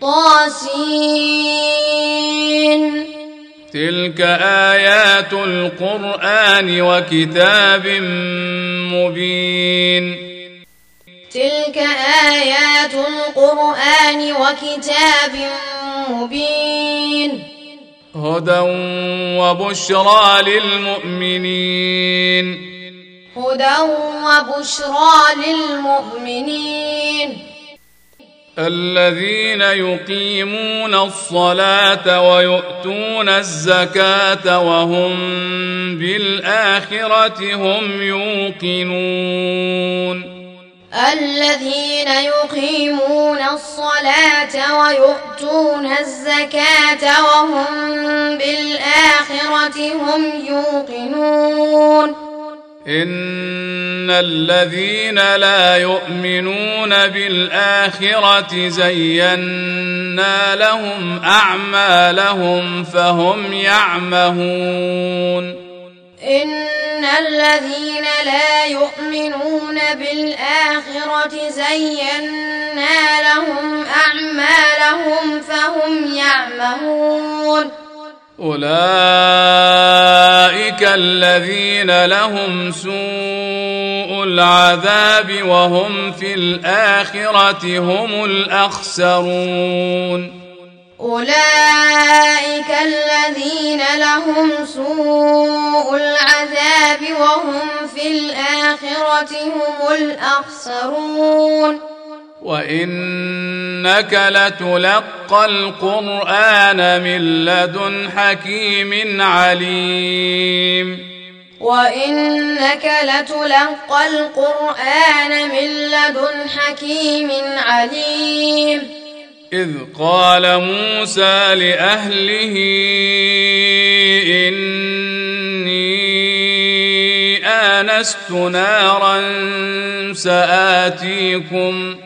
طاسين تلك آيات القرآن وكتاب مبين. تلك آيات القرآن وكتاب مبين. هدى وبشرى للمؤمنين. هدى وبشرى للمؤمنين. الذين يقيمون الصلاة ويؤتون الزكاة وهم بالآخرة هم يوقنون. الذين يقيمون الصلاة ويؤتون الزكاة وهم بالآخرة هم يوقنون. إن الذين لا يؤمنون بالآخرة زينا لهم أعمالهم فهم يعمهون. إن الذين لا يؤمنون بالآخرة زينا لهم أعمالهم فهم يعمهون. أولئك الذين لهم سوء العذاب وهم في الآخرة هم الأخسرون. أولئك الذين لهم سوء العذاب وهم في الآخرة هم الأخسرون. وإنك لتلقى القرآن من لدن حكيم عليم وإنك لتلقى القرآن من لدن حكيم عليم إذ قال موسى لأهله إني آنست نارا سآتيكم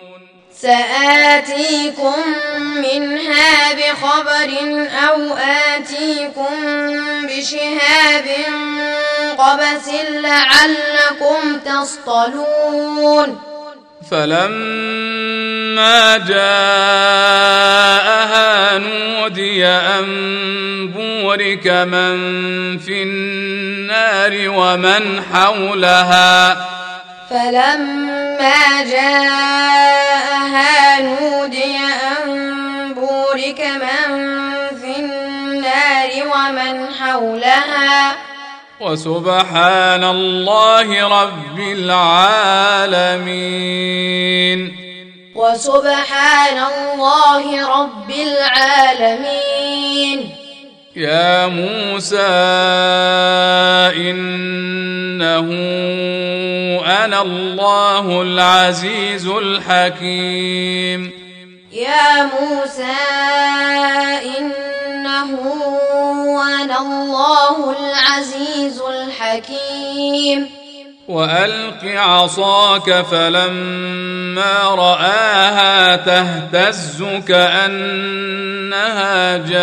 سآتيكم منها بخبر أو آتيكم بشهاب قبس لعلكم تصطلون. فلما جاءها نودي أن بورك من في النار ومن حولها فلما جاءها نودي أن بورك من في النار ومن حولها. وسبحان الله رب العالمين. وسبحان الله رب العالمين. يا موسى إنه أنا الله العزيز الحكيم. يا موسى إنه أنا الله العزيز الحكيم. وألق عصاك فلما رآها تهتز كأنها جان.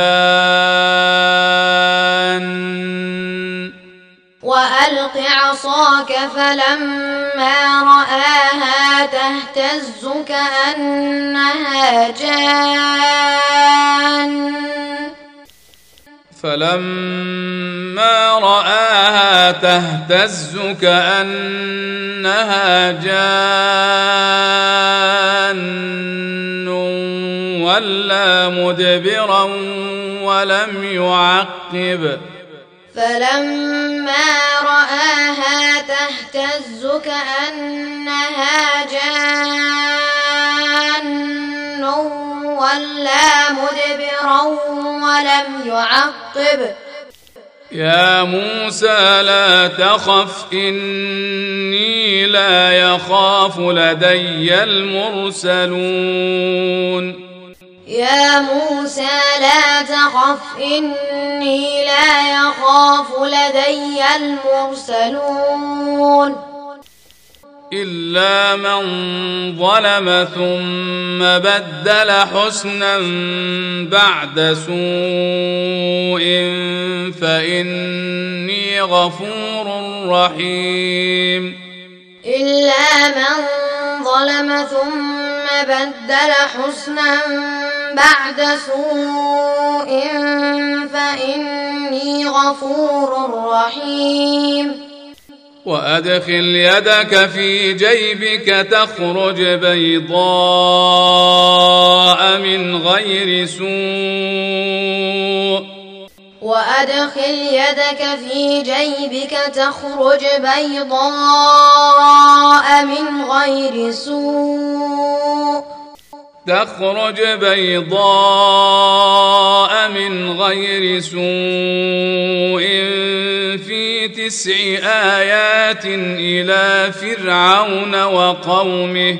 وألق عصاك فلما رآها تهتز كأنها جان. فلما رآها تهتز كأنها جان ولا مدبرا ولم يعقب. فلما تهتز كأنها جان ولا مدبرا ولم يعقب. يا موسى لا تخف إني لا يخاف لدي المرسلون. يا موسى لا تخف إني لا يخاف لدي المرسلون. إلا من ظلم ثم بدل حسنا بعد سوء فإني غفور رحيم. إلا من ظلم ثم بدل حسنا بعد سوء فإني غفور رحيم. وأدخل يدك في جيبك تخرج بيضاء من غير سوء. وأدخل يدك في جيبك تخرج بيضاء من غير سوء. تخرج بيضاء من غير سوء في تسع آيات إلى فرعون وقومه.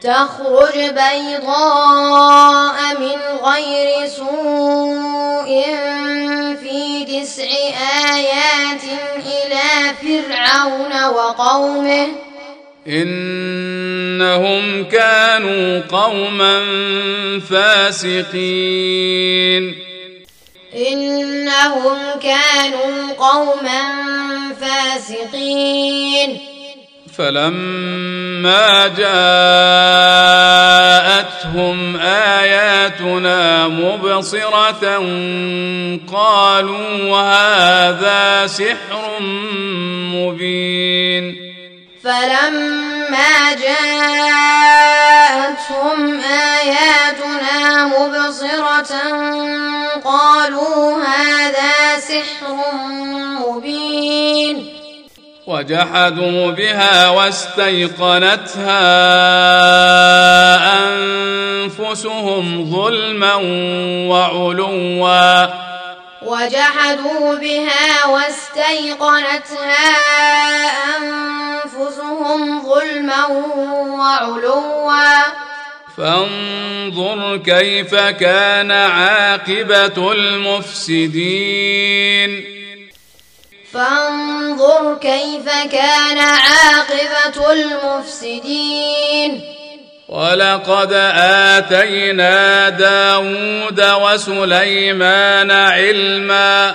تخرج بيضاء من غير سوء في تسع آيات إلى فرعون وقومه. إنهم كانوا قوما فاسقين. إنهم كانوا قوما فاسقين. فلما جاءتهم آياتنا مبصرة قالوا هذا سحر مبين. فلما جاءتهم آياتنا مبصرة قالوا هذا سحر مبين. وجحدوا بها واستيقنتها أنفسهم ظلما وعلوا. وجحدوا بها واستيقنتها أنفسهم ظلما وعلوا. فانظر كيف كان عاقبة المفسدين. فانظر كيف كان عاقبة المفسدين. ولقد آتينا داود وسليمان علما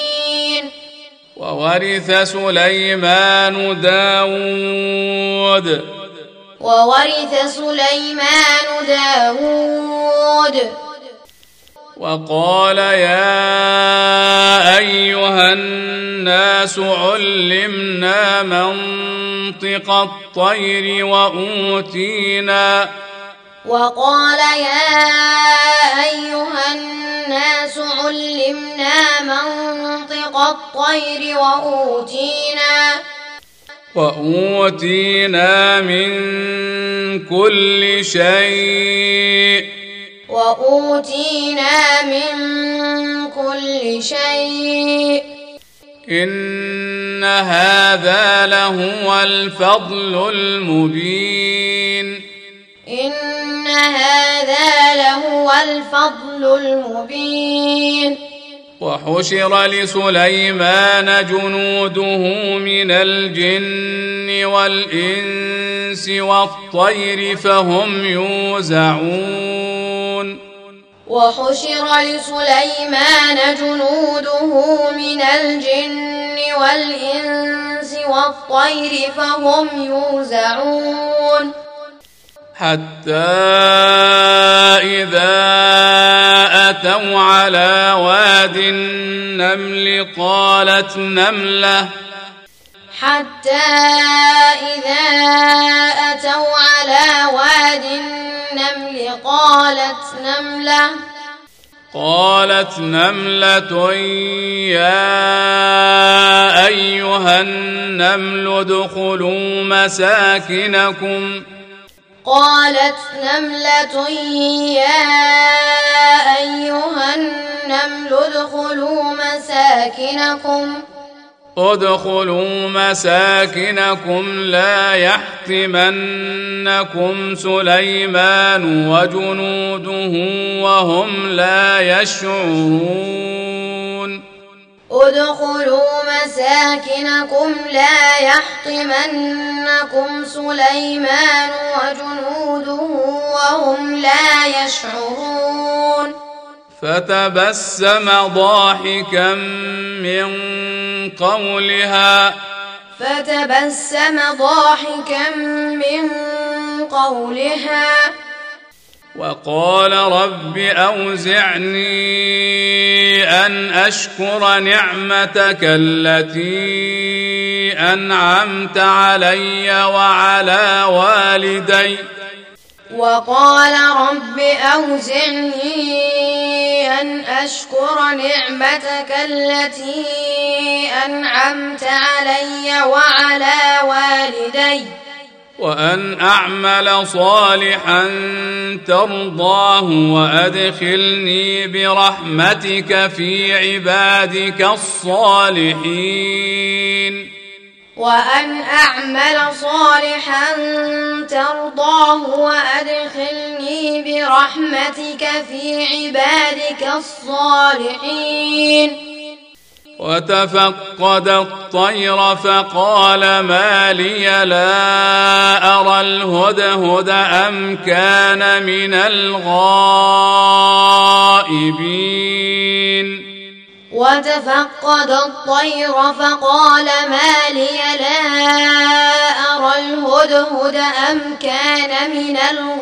وورث سليمان داود. وورث سليمان داود. وقال يا أيها الناس علمنا منطق الطير وأوتينا وقال يا أيها الناس علمنا منطق الطير وأوتينا وأوتينا من كل شيء. وأوتينا من كل شيء. إن هذا لهو الفضل المبين. إن هذا لهو الفضل المبين. وحشر لسليمان جنوده من الجن والإنس والطير فهم يوزعون. وحشر لسليمان جنوده من الجن والإنس والطير فهم يوزعون. حتى إذا أتوا على واد النمل قالت نملة. حتى إذا أتوا على واد النمل قالت نملة. قالت نملة يا أيها النمل ادخلوا مساكنكم. قالت نملة يا أيها النمل ادخلوا مساكنكم. ادخلوا مساكنكم لا يحتمنكم سليمان وجنوده وهم لا يشعرون. ادخلوا مساكنكم لا يحطمنكم سليمان وجنوده وهم لا يشعرون. فتبسم ضاحكا من قولها. فتبسم ضاحكا من قولها. وقال رب أوزعني أن أشكر نعمتك التي أنعمت علي وعلى والدي. وقال رب أوزعني أن أشكر نعمتك التي أنعمت علي وعلى والدي. وأن أعمل صالحا ترضاه وأدخلني برحمتك في عبادك الصالحين. وأن أعمل صالحا ترضاه وأدخلني برحمتك في عبادك الصالحين. وتفقد الطير فقال ما لي لا أرى الهدهد أم كان من الغائبين. وتفقد الطير فقال ما لي لا أرى الهدهد أم كان من الغائبين.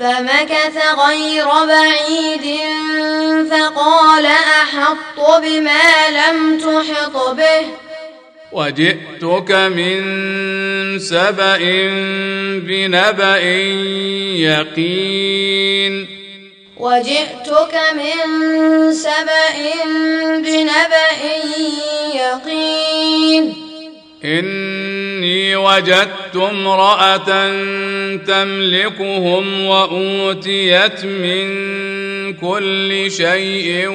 فمكث غير بعيد فقال أحط بما لم تحط به. وجئتك من سبأ بنبأ يقين. وجئتك من سبأ بنبأ يقين. إني وجدت امرأة تملكهم وأوتيت من كل شيء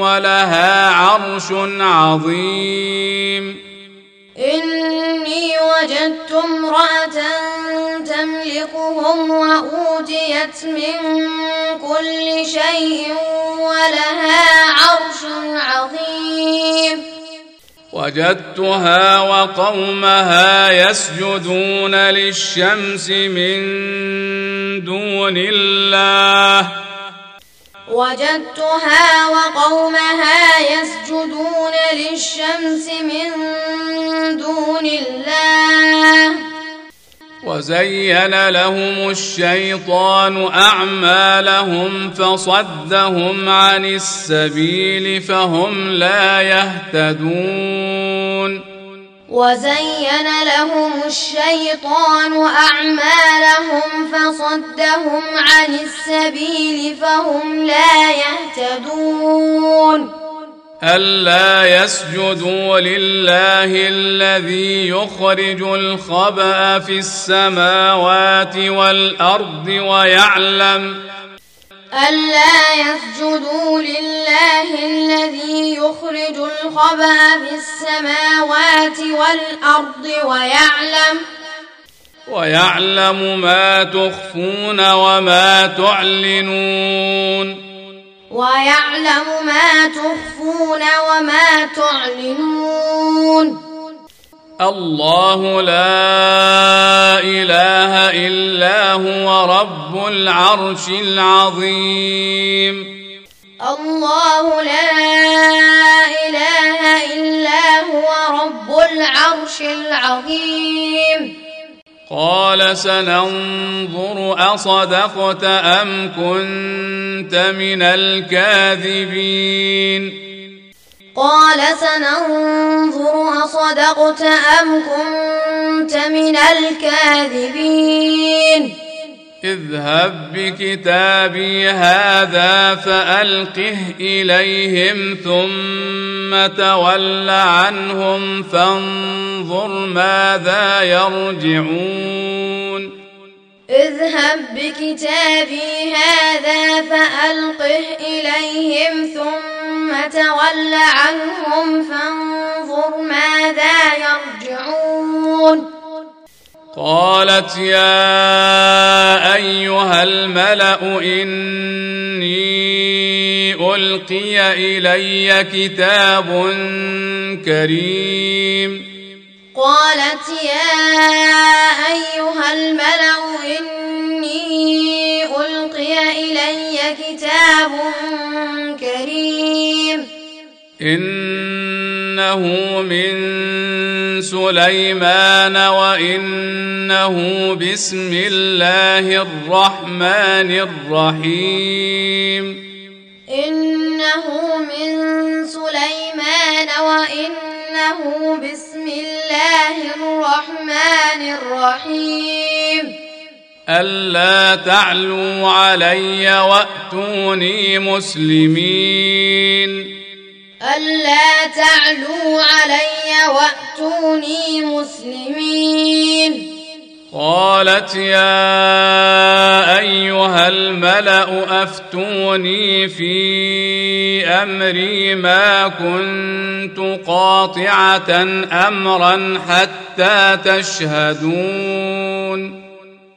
ولها عرش عظيم. إني وجدت امرأة تملكهم وأوتيت من كل شيء ولها عرش عظيم. وجدتها وقومها يسجدون للشمس من دون الله. وجدتها وقومها يسجدون للشمس من دون الله. وزين لهم الشيطان أعمالهم فصدهم عن السبيل فهم لا يهتدون وزين لهم الشيطان أعمالهم فصدهم عن السبيل فهم لا يهتدون ألا يسجدوا لله الذي يخرج الخبأ في السماوات والأرض ويعلم ألا يسجدوا لله الذي يخرج الخبأ في السماوات والأرض ويعلم ويعلم ما تخفون وما تعلنون ويعلم ما تخفون وما تعلنون. الله لا إله إلا هو رب العرش العظيم. الله لا إله إلا هو رب العرش العظيم. قال سننظر أصدقت أم كنت من الكاذبين قال سننظر أصدقت أم كنت من الكاذبين اذهب بكتابي هذا فألقه إليهم ثم تول عنهم فانظر ماذا يرجعون. اذهب بكتابي هذا فألقه إليهم ثم تول عنهم فانظر ماذا يرجعون. قالت يا أيها الملأ إني ألقي إلي كتاب كريم. قالت يا أيها الملأ إني ألقي إلي كتاب كريم. إنه من سليمان وإنه بسم الله الرحمن الرحيم. إنه من سليمان وإنه بسم الله الرحمن الرحيم. ألا تعلوا علي وأتوني مسلمين. ألا تعلوا علي وأتوني مسلمين. قالت يا أيها الملأ أفتوني في أمري ما كنت قاطعة أمرا حتى تشهدون.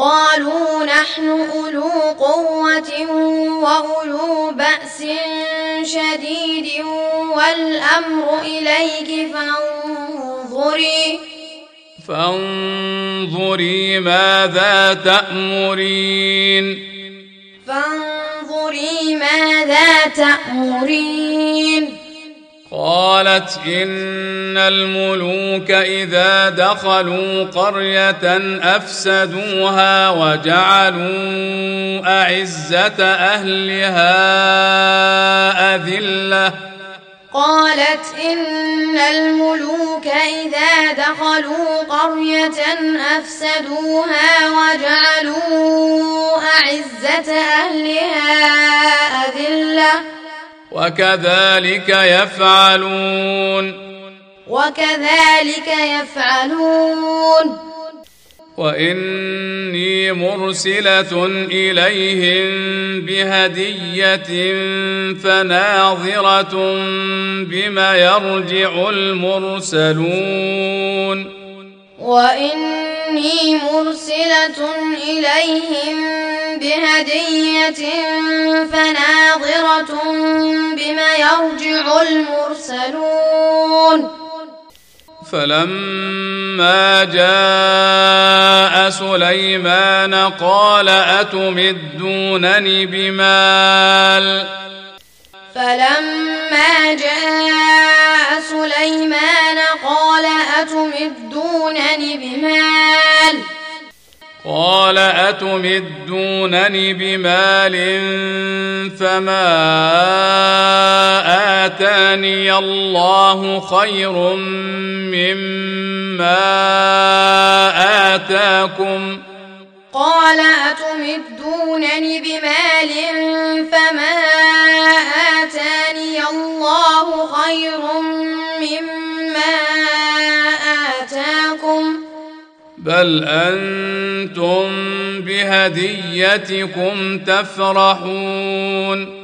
قالوا نحن أولو قوة وأولو بأس شديد والأمر إليك فانظري. فانظري ماذا تأمرين. فانظري ماذا تأمرين. قالت إن الملوك إذا دخلوا قرية أفسدوها وجعلوا أعزة أهلها أذلة. قالت إن الملوك إذا دخلوا قرية أفسدوها وجعلوا أعزة أهلها أذلة. وكذلك يفعلون. وكذلك يفعلون. وإني مرسلة إليهم بهدية فناظرة بما يرجع المرسلون. وإني مرسلة إليهم بهدية فناظرة بما يرجع المرسلون. فلما جاء سليمان قال أتمدونني بمال؟ فلما جاء أتمدونني بمال؟ قال أتمدونني بمال فما آتاني الله خير مما آتاكم؟ قال أتمدونني بمال فما آتاني الله خير مما آتاكم بل أنتم بهديتكم تفرحون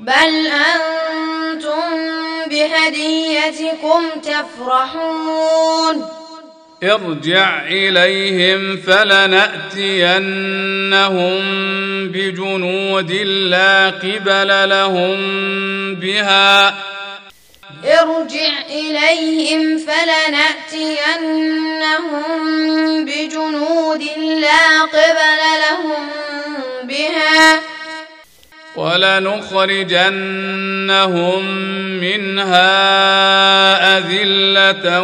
بل أنتم بهديتكم تفرحون ارجع إليهم فلنأتينهم بجنود لا قبل لهم بها ارجع إليهم فلنأتينهم بجنود لا قبل لهم بها ولنخرجنهم منها أذلة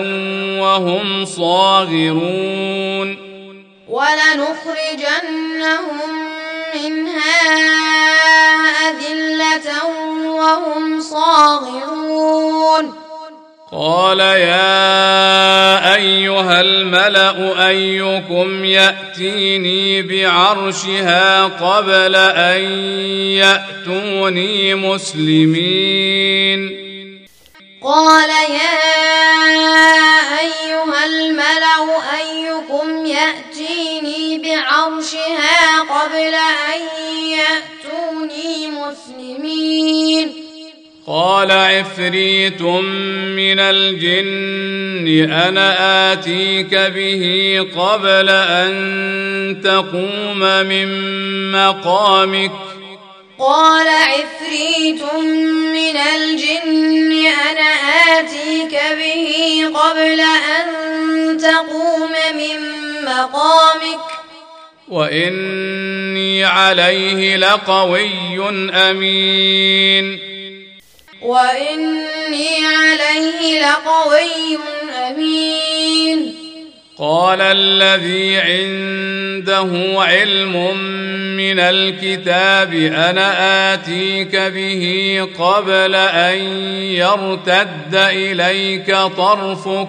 وهم صاغرون ولنخرجنهم منها أذلة وهم صاغرون. قال يا أيها الملأ أيكم يأتيني بعرشها قبل أن يأتوني مسلمين. قال يا أيها الملأ أيكم يأتيني بعرشها قبل أن يأتوني مسلمين. قال عفريت من الجن أنا آتيك به قبل أن تقوم من مقامك. قال عفريت من الجن أنا آتيك به قبل أن تقوم من مقامك. واني عليه لقوي امين وإني عليه لقوي أمين قال الذي عنده علم من الكتاب أنا اتيك به قبل ان يرتد اليك طرفك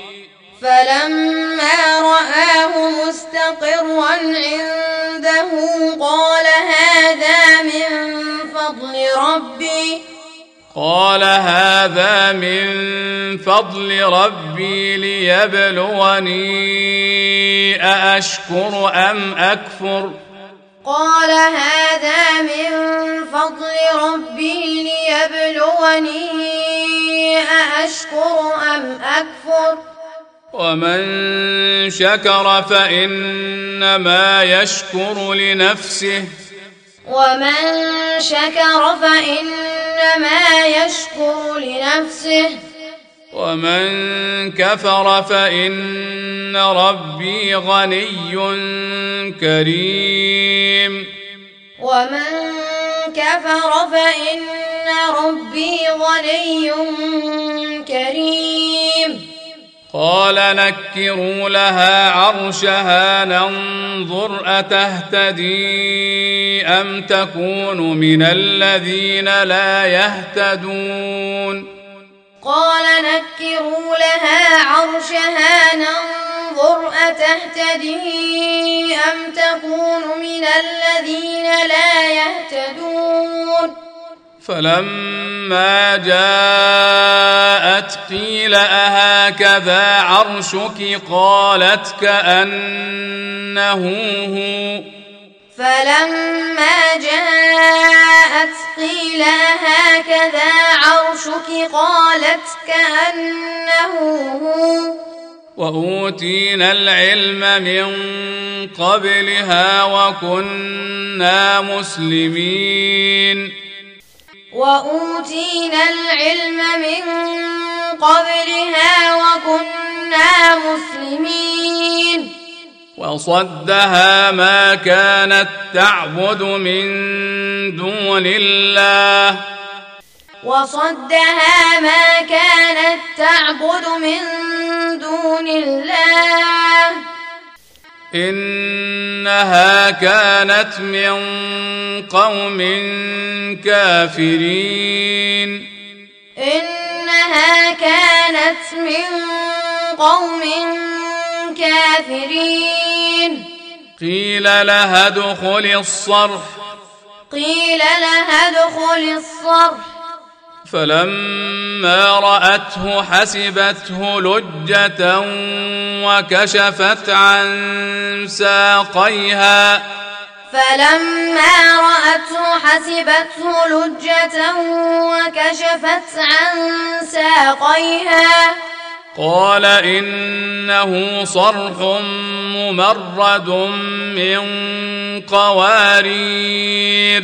فلما رآه مستقرا عنده قال هذا من فضل ربي. قال هذا من فضل ربي ليبلوني أأشكر أم أكفر؟ قال هذا من فضل ربي ليبلوني أأشكر أم أكفر؟ ومن شكر فإنما يشكر لنفسه. ومن شكر فإنما يشكر لنفسه. ومن كفر فإن ربي غني كريم. ومن كفر فإن ربي غني كريم. قال نكروا لها عرشها ننظر أتهتدي أم تكون من الذين لا يهتدون؟ قال نكروا لها عرشها ننظر أتهتدي أم تكون من الذين لا يهتدون؟ فلما جاءت قيل أهكذا عرشك؟ قالت كأنه هو. فلما جاءت قيل هكذا عرشك؟ قالت كأنه هو. وأوتينا العلم من قبلها وكنا مسلمين. وأوتينا العلم من قبلها وكنا مسلمين. وصدها ما كانت تعبد من دون الله. وصدها ما كانت تعبد من دون الله. إنها كانت من قوم كافرين. إنها كانت من قوم كافرين. قيل لها ادخل الصرح. قيل لها ادخل الصرح. فلما رأته حسبته لجة وكشفت عن ساقيها. فلما رأته حسبته لجة وكشفت عن ساقيها. قال إنه صرح ممرد من قوارير.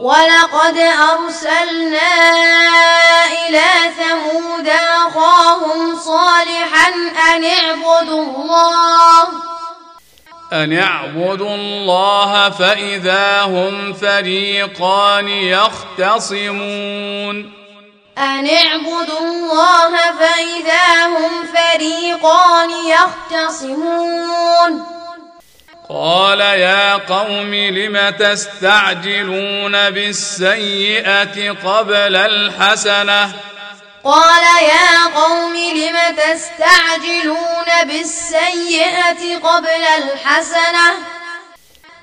ولقد أرسلنا إلى ثمود أخاهم صالحا أن اعبدوا الله. أن اعبدوا الله فإذا هم فريقان يختصمون. أن اعبدوا الله فإذا هم فريقان يختصمون. قال يا قوم لم تستعجلون بالسيئة قبل الحسنة؟ قال يا قوم لم تستعجلون بالسيئة قبل الحسنة؟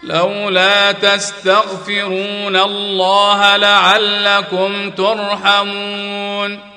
لولا تستغفرون الله لعلكم ترحمون.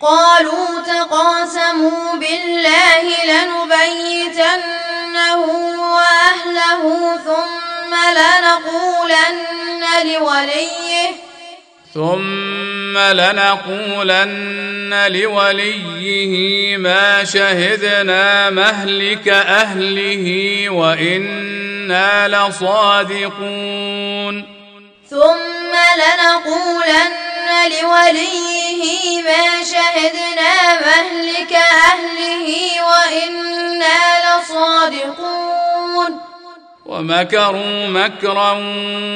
قالوا تقاسموا بالله لنبيتنه وأهله ثم لنقولن لوليه ثم لنقولن لوليه ما شهدنا مهلك أهله وإنا لصادقون. ثم لنقولن لوليه ما شهدنا مهلك أهله وإنا لصادقون. ومكروا مكرا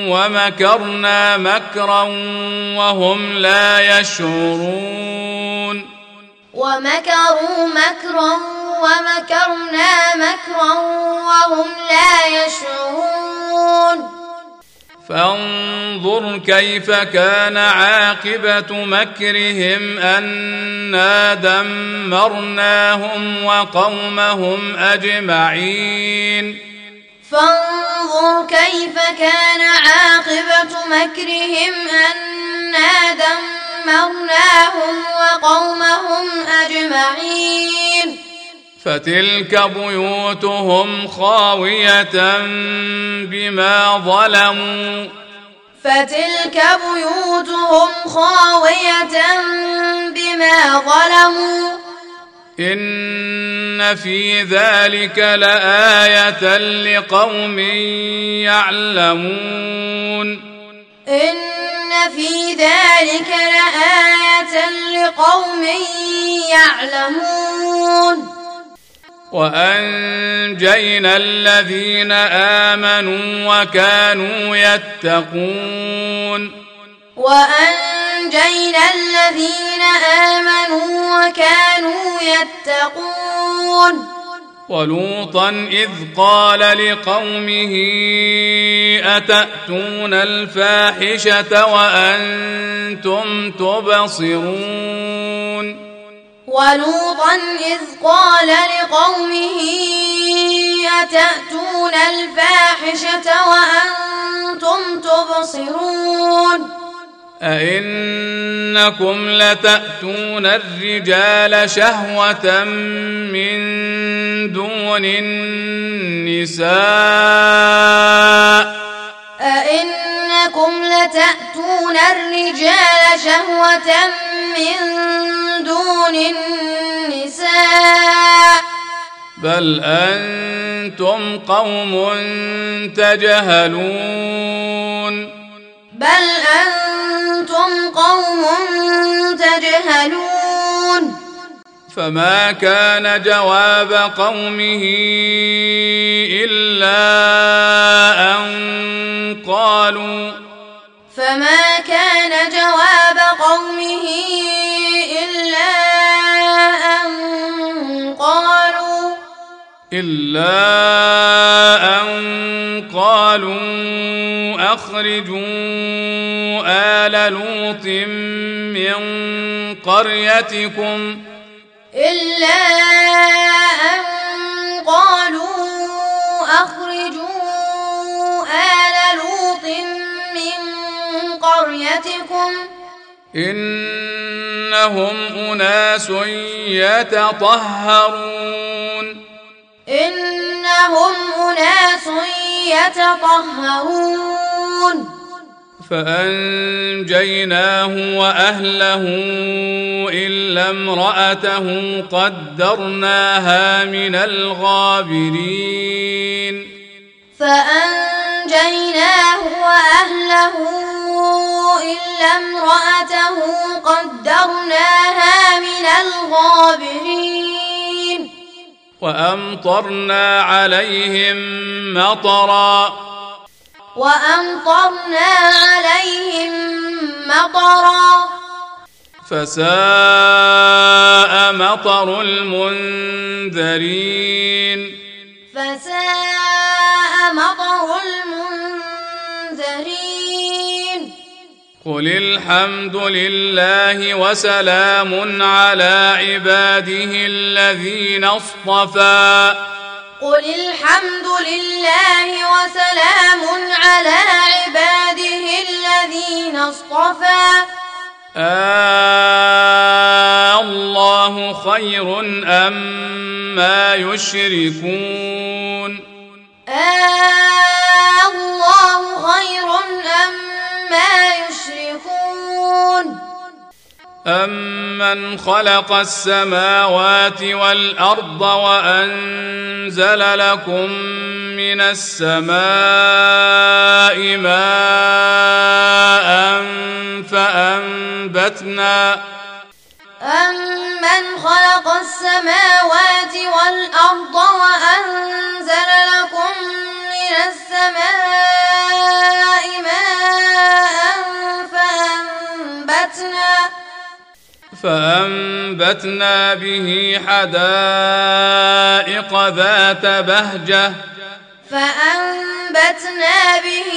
ومكرنا مكرا وهم لا يشعرون. ومكروا مكرا ومكرنا مكرا وهم لا يشعرون. فانظر كيف كان عاقبة مكرهم أنا دمرناهم وقومهم أجمعين. فانظر كيف كان عاقبة مكرهم أنا دمرناهم وقومهم أجمعين. فتلك بيوتهم خاوية بما ظلموا. فتلك بيوتهم خاوية بما ظلموا. إن في ذلك لآية لقوم يعلمون. إن في ذلك لآية لقوم يعلمون. وأنجينا الذين آمنوا وكانوا يتقون وأنجينا الذين آمنوا وكانوا يتقون ولوطا إذ قال لقومه أتأتون الفاحشة وأنتم تبصرون ولوطا إذ قال لقومه أتأتون الفاحشة وأنتم تبصرون؟ أئنكم لتأتون الرجال شهوة من دون النساء. أئنكم لتأتون الرجال شهوة من دون النساء بل أنتم قوم تجهلون بل أنتم قوم تجهلون فما كان جواب قومه إلا أن قالوا فما كان جواب قومه إلا أن قالوا إلا أن قالوا أخرجوا آل لوط من قريتكم إلا أن قالوا أخرجوا آل لوط من قريتكم إنهم أناس يتطهرون. إنهم أناس يتطهرون. فأنجيناه وأهله إلا امرأته قدرناها من الغابرين. فأنجيناه وأهله إلا امرأته قدرناها من الغابرين. وأمطرنا عليهم مطرًا. وأمطرنا عليهم مطرا. فساء مطر المنذرين. فساء مطر المنذرين قل الحمد لله وسلام على عباده الذين اصطفى. قل الحمد لله وسلام على عباده الذين اصطفى. آه الله خير أم ما يشركون. آه خير أم ما يشركون. أمن خلق السماوات والأرض وأنزل لكم من السماء ماء فأنبتنا أمن خلق السماوات والأرض وأنزل لكم من السماء ماء فأنبتنا فأنبتنا به حدائق ذات بهجة فأنبتنا به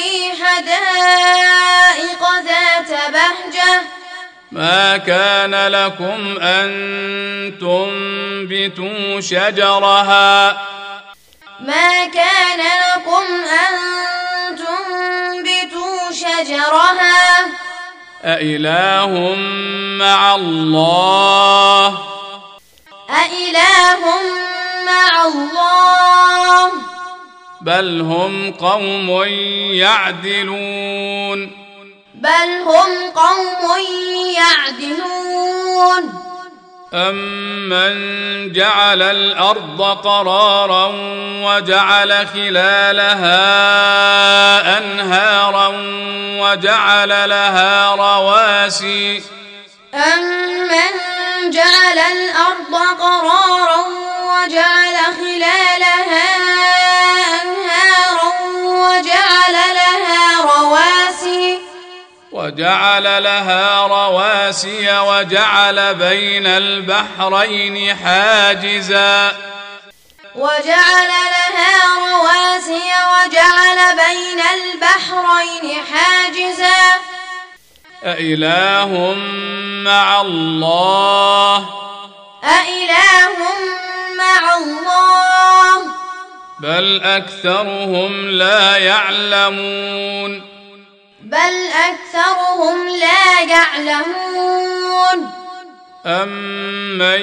حدائق ذات بهجة ما كان لكم أن تنبتوا شجرها. ما كان لكم أن تنبتوا شجرها. أإله مع الله. أإله مع الله. بل هم قوم يعدلون. بل هم قوم يعدلون أمن جعل الأرض قرارا وجعل خلالها أنهارا وجعل لها رواسي أمن جعل الأرض قرارا وجعل خلالها أنهارا وجعل لها رواسي وجعل لها رواسي وجعل بين البحرين حاجزا. وجعل لها رواسي وجعل بين البحرين حاجزا. أإله مع الله. أإله مع الله. بل أكثرهم لا يعلمون. بل أكثرهم لا يعلمون. أمن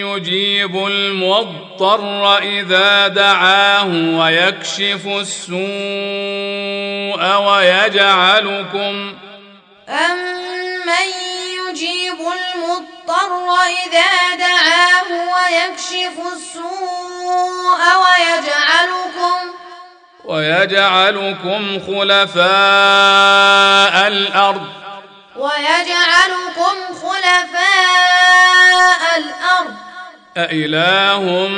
يجيب المضطر إذا دعاه ويكشف السوء ويجعلكم أمن يجيب المضطر إذا دعاه ويكشف السوء ويجعلكم ويجعلكم خلفاء الأرض. ويجعلكم خلفاء الأرض. أإله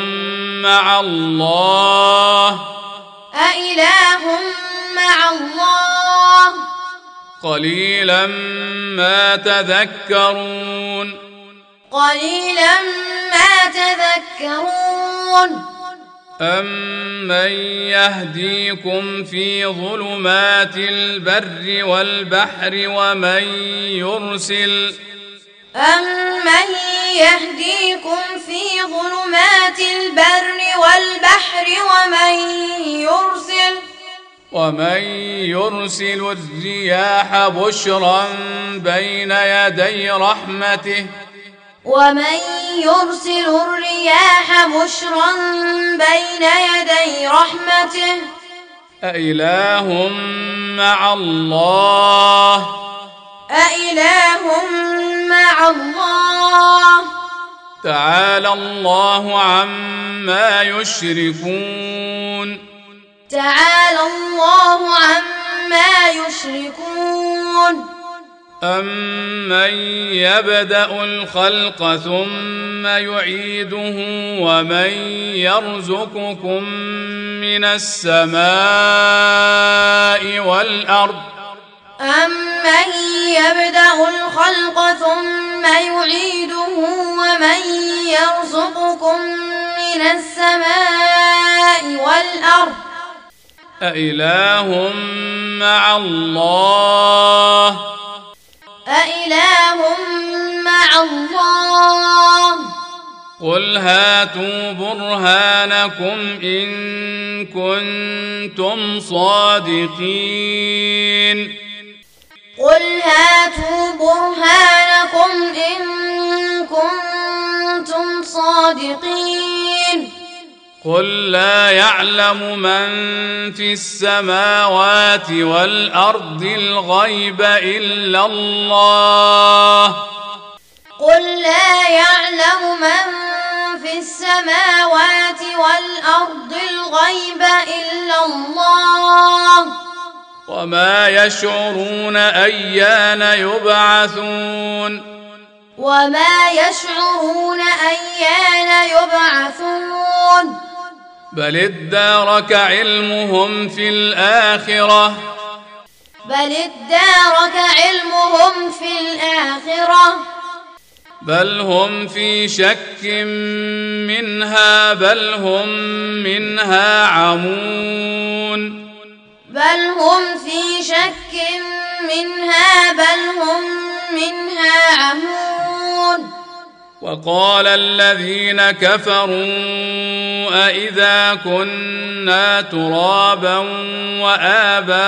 مع الله. أإله مع الله. قليلا ما تذكرون. قليلا ما تذكرون. أمن يهديكم في ظلمات البر والبحر ومن يرسل أمن يهديكم في ظلمات البر والبحر ومن يرسل ومن يرسل الرياح بشرا بين يدي رحمته ومن يرسل الرياح بشرا بين يدي رحمته أإله مع الله. أإله مع الله. تعالى الله عما يشركون. تعالى الله عما يشركون. أمن يبدأ الخلق ثم يعيده ومن يرزقكم من السماء والأرض أمن يبدأ الخلق ثم يعيده ومن يرزقكم من السماء والأرض أإله مع الله أإله مع الله؟ قل هاتوا برهانكم إن كنتم صادقين. قل هاتوا برهانكم إن كنتم صادقين. قل لا يعلم من في السماوات والارض الغيب الا الله قل لا يعلم من في السماوات والأرض الغيب إلا الله وما يشعرون ايان يبعثون وما يشعرون أيان يبعثون بل ادارك علمهم في الآخرة. بل ادارك علمهم في الآخرة. بل هم في شك منها بل هم منها عمون. بل هم في شك منها بل هم منها عمون. وقال الذين كفروا أإذا كنا ترابا وآباؤنا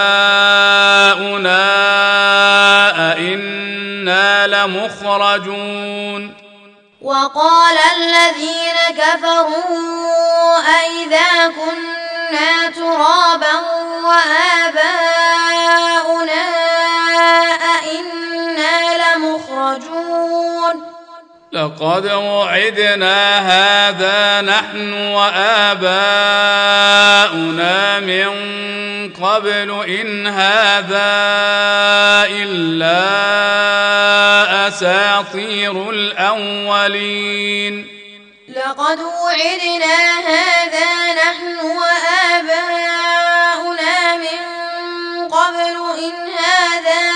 أئنا لمخرجون وقال الذين كفروا أإذا كنا ترابا وآباؤنا لقد وعدنا هذا نحن وآباؤنا من قبل إن هذا إلا أساطير الأولين. لقد وعدنا هذا نحن وآباؤنا من قبل إن هذا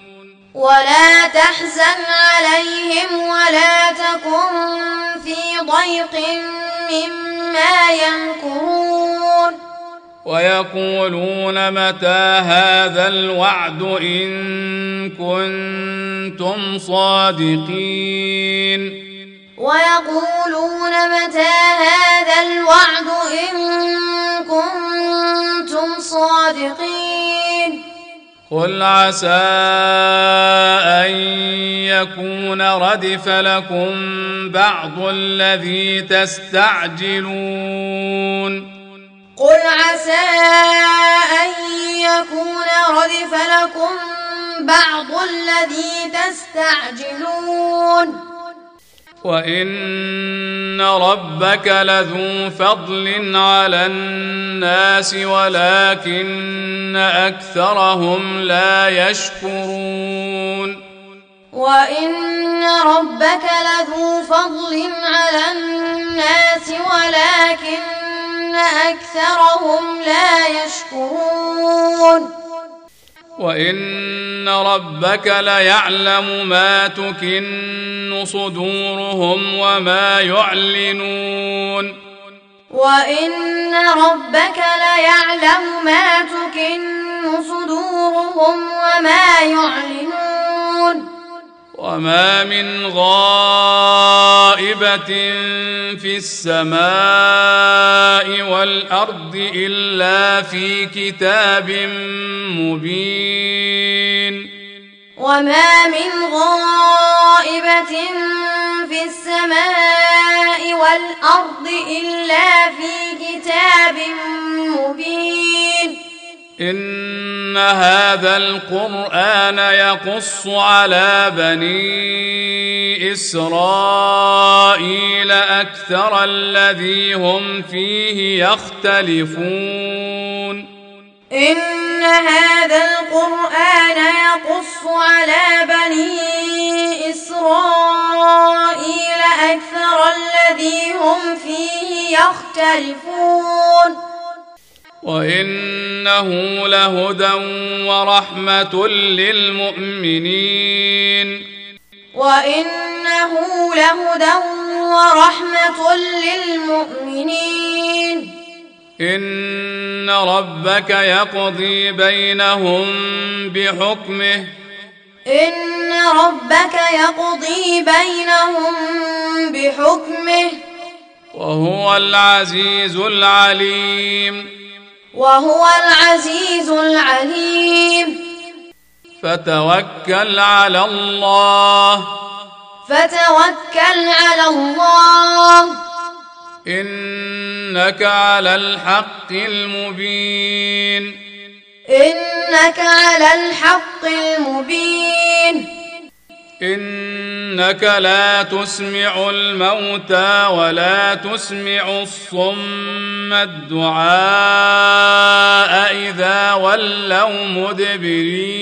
ولا تحزن عليهم ولا تكن في ضيق مما يمكرون. ويقولون متى هذا الوعد إن كنتم صادقين. ويقولون متى هذا الوعد إن كنتم صادقين. قل عسى ان يكون ردف لكم بعض الذي تستعجلون قل عسى أن يكون ردف لكم بعض الذي تستعجلون وان ربك لذو فضل على الناس ولكن اكثرهم لا يشكرون وإن ربك لذو فضل على الناس ولكن أكثرهم لا يشكرون وان ربك ليعلم ما تكن صدورهم وما يعلنون وإن ربك ليعلم ما تكن صدورهم وما يعلنون وما من غائبة في السماء والأرض إلا في كتاب مبين وما من غائبة في السماء والأرض إلا في كتاب مبين إن هذا القرآن يقص على بني إسرائيل أكثر الذي هم فيه يختلفون. إن هذا القرآن يقص على بني إسرائيل أكثر الذي هم فيه يختلفون. وإنه لهدى ورحمة للمؤمنين. وإنه لهدى ورحمة للمؤمنين. إن ربك يقضي بينهم بحكمه. إن ربك يقضي بينهم بحكمه. وهو العزيز العليم. وهو العزيز العليم. فتوكل على الله. فتوكل على الله. إنك على الحق المبين. إنك على الحق المبين. إنك لا تسمع الموتى ولا تسمع الصم الدعاء إذا ولوا مدبرين.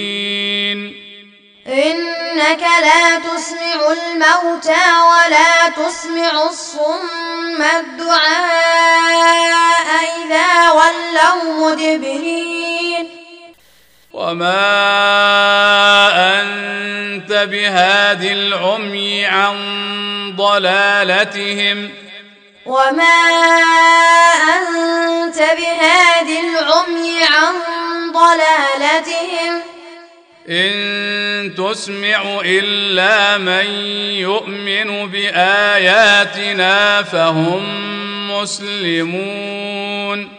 إنك لا تسمع الموتى ولا تسمع الصم الدعاء إذا ولوا مدبرين. وما انت بهاد العمي عن ضلالتهم وما أنت بهاد العمي عن ضلالتهم ان تسمع الا من يؤمن باياتنا فهم مسلمون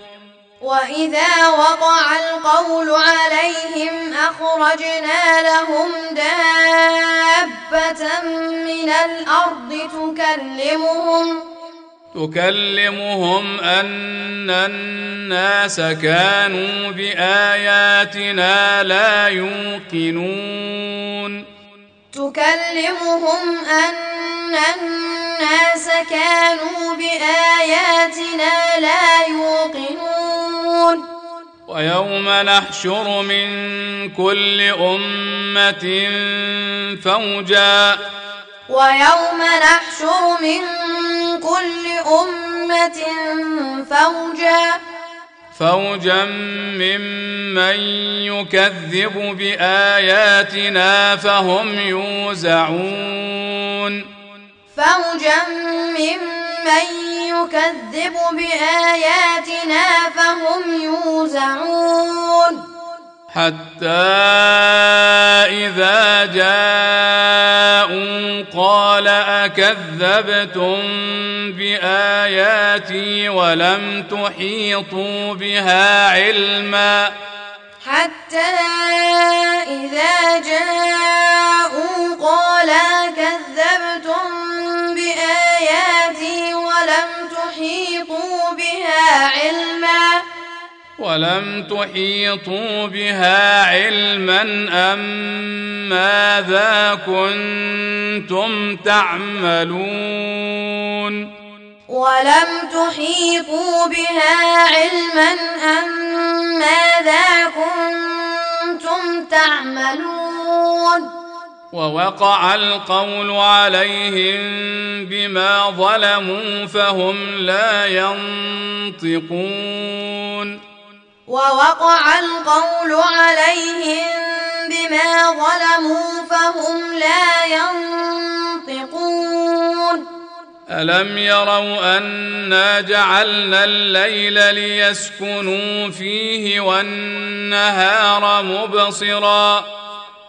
وإذا وقع القول عليهم أخرجنا لهم دابة من الأرض تكلمهم تكلمهم ان الناس كانوا باياتنا لا يوقنون تكلمهم أن الناس كانوا بآياتنا ويوم نحشر من كل أمة فوجا. ويوم نحشر من كل أمة فوجا. فوجا ممن يكذب بآياتنا فهم يوزعون. فوجا ممن يكذب بآياتنا فهم يوزعون. حتى إذا جاءوا قال أكذبتم بآياتي ولم تحيطوا بها علما. حتى إذا جاءوا قال كذبتم بآياتي تحيطوا بها علما. ولم تحيطوا بها علما أم ماذا كنتم تعملون؟ ولم تحيطوا بها علما أم ماذا كنتم تعملون؟ ووقع القول عليهم بما ظلموا فهم لا ينطقون. ووقع القول عليهم بما ظلموا فهم لا ينطقون. ألم يروا أنا جعلنا الليل ليسكنوا فيه والنهار مبصرا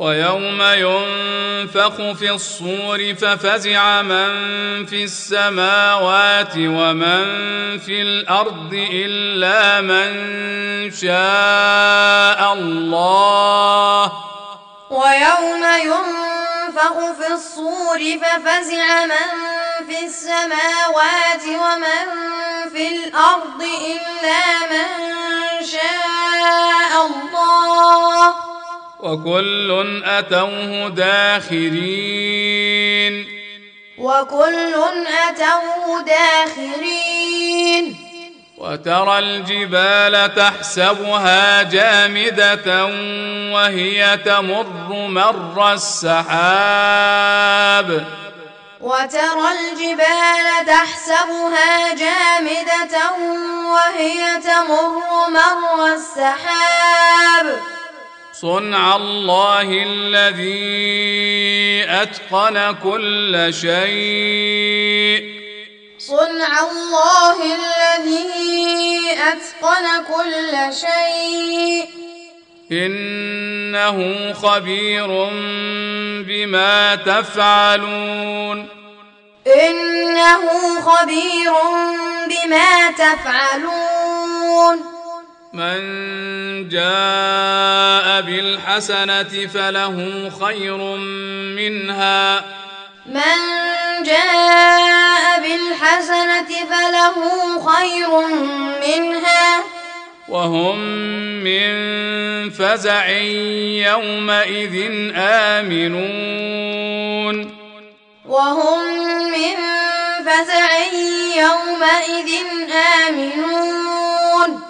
ويوم ينفخ في الصور ففزع من في السماوات ومن في الأرض إلا من شاء الله. ويوم ينفخ في الصور ففزع من في السماوات ومن في الأرض إلا من شاء الله. وكل أتوه داخرين. وكل أتوه داخرين. وترى الجبال تحسبها جامدة وهي تمر مر السحاب. وترى الجبال تحسبها جامدة وهي تمر مر السحاب. صنع الله الذي أتقن كل شيء. صنع الله الذي أتقن كل شيء. إنه خبير بما تفعلون. إنه خبير بما تفعلون. من جاء بالحسنة فله خير منها. من جاء بالحسنة فله خير منها. وهم من فزع يومئذ آمنون. وهم من فزع يومئذ آمنون.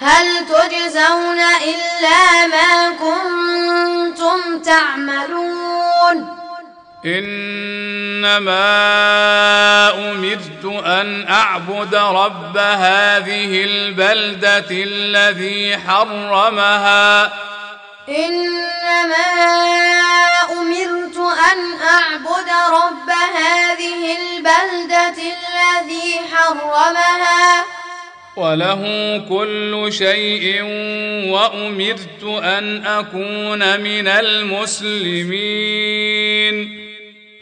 هل تجزون إلا ما كنتم تعملون؟ إنما أمرت أن أعبد رب هذه البلدة الذي حرمها. إنما أمرت أن أعبد رب هذه البلدة الذي حرمها. وله كل شيء وأمرت أن أكون من المسلمين.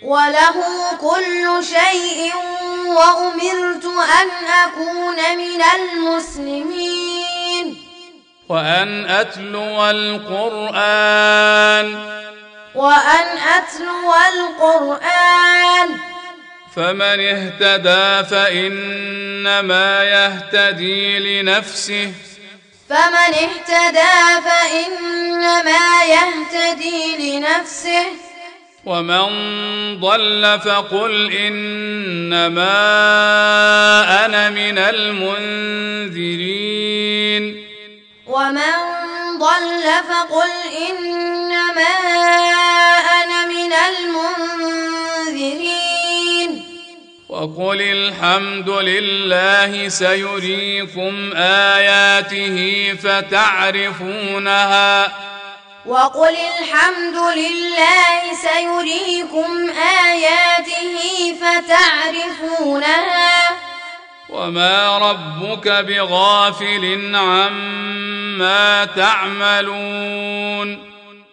وله كل شيء وأمرت أن أكون من المسلمين. وأن أتلو القرآن. وأن أتلو القرآن. فمن اهتدى فإنما يهتدي لنفسه. فمن اهتدى فإنما يهتدي لنفسه. ومن ضل فقل إنما أنا من المنذرين. ومن ضل فقل إنما أنا من المنذرين. وقل الحمد لله سيريكم آياته فتعرفونها. وقل الحمد لله سيريكم آياته فتعرفونها. وما ربك بغافل عما تعملون.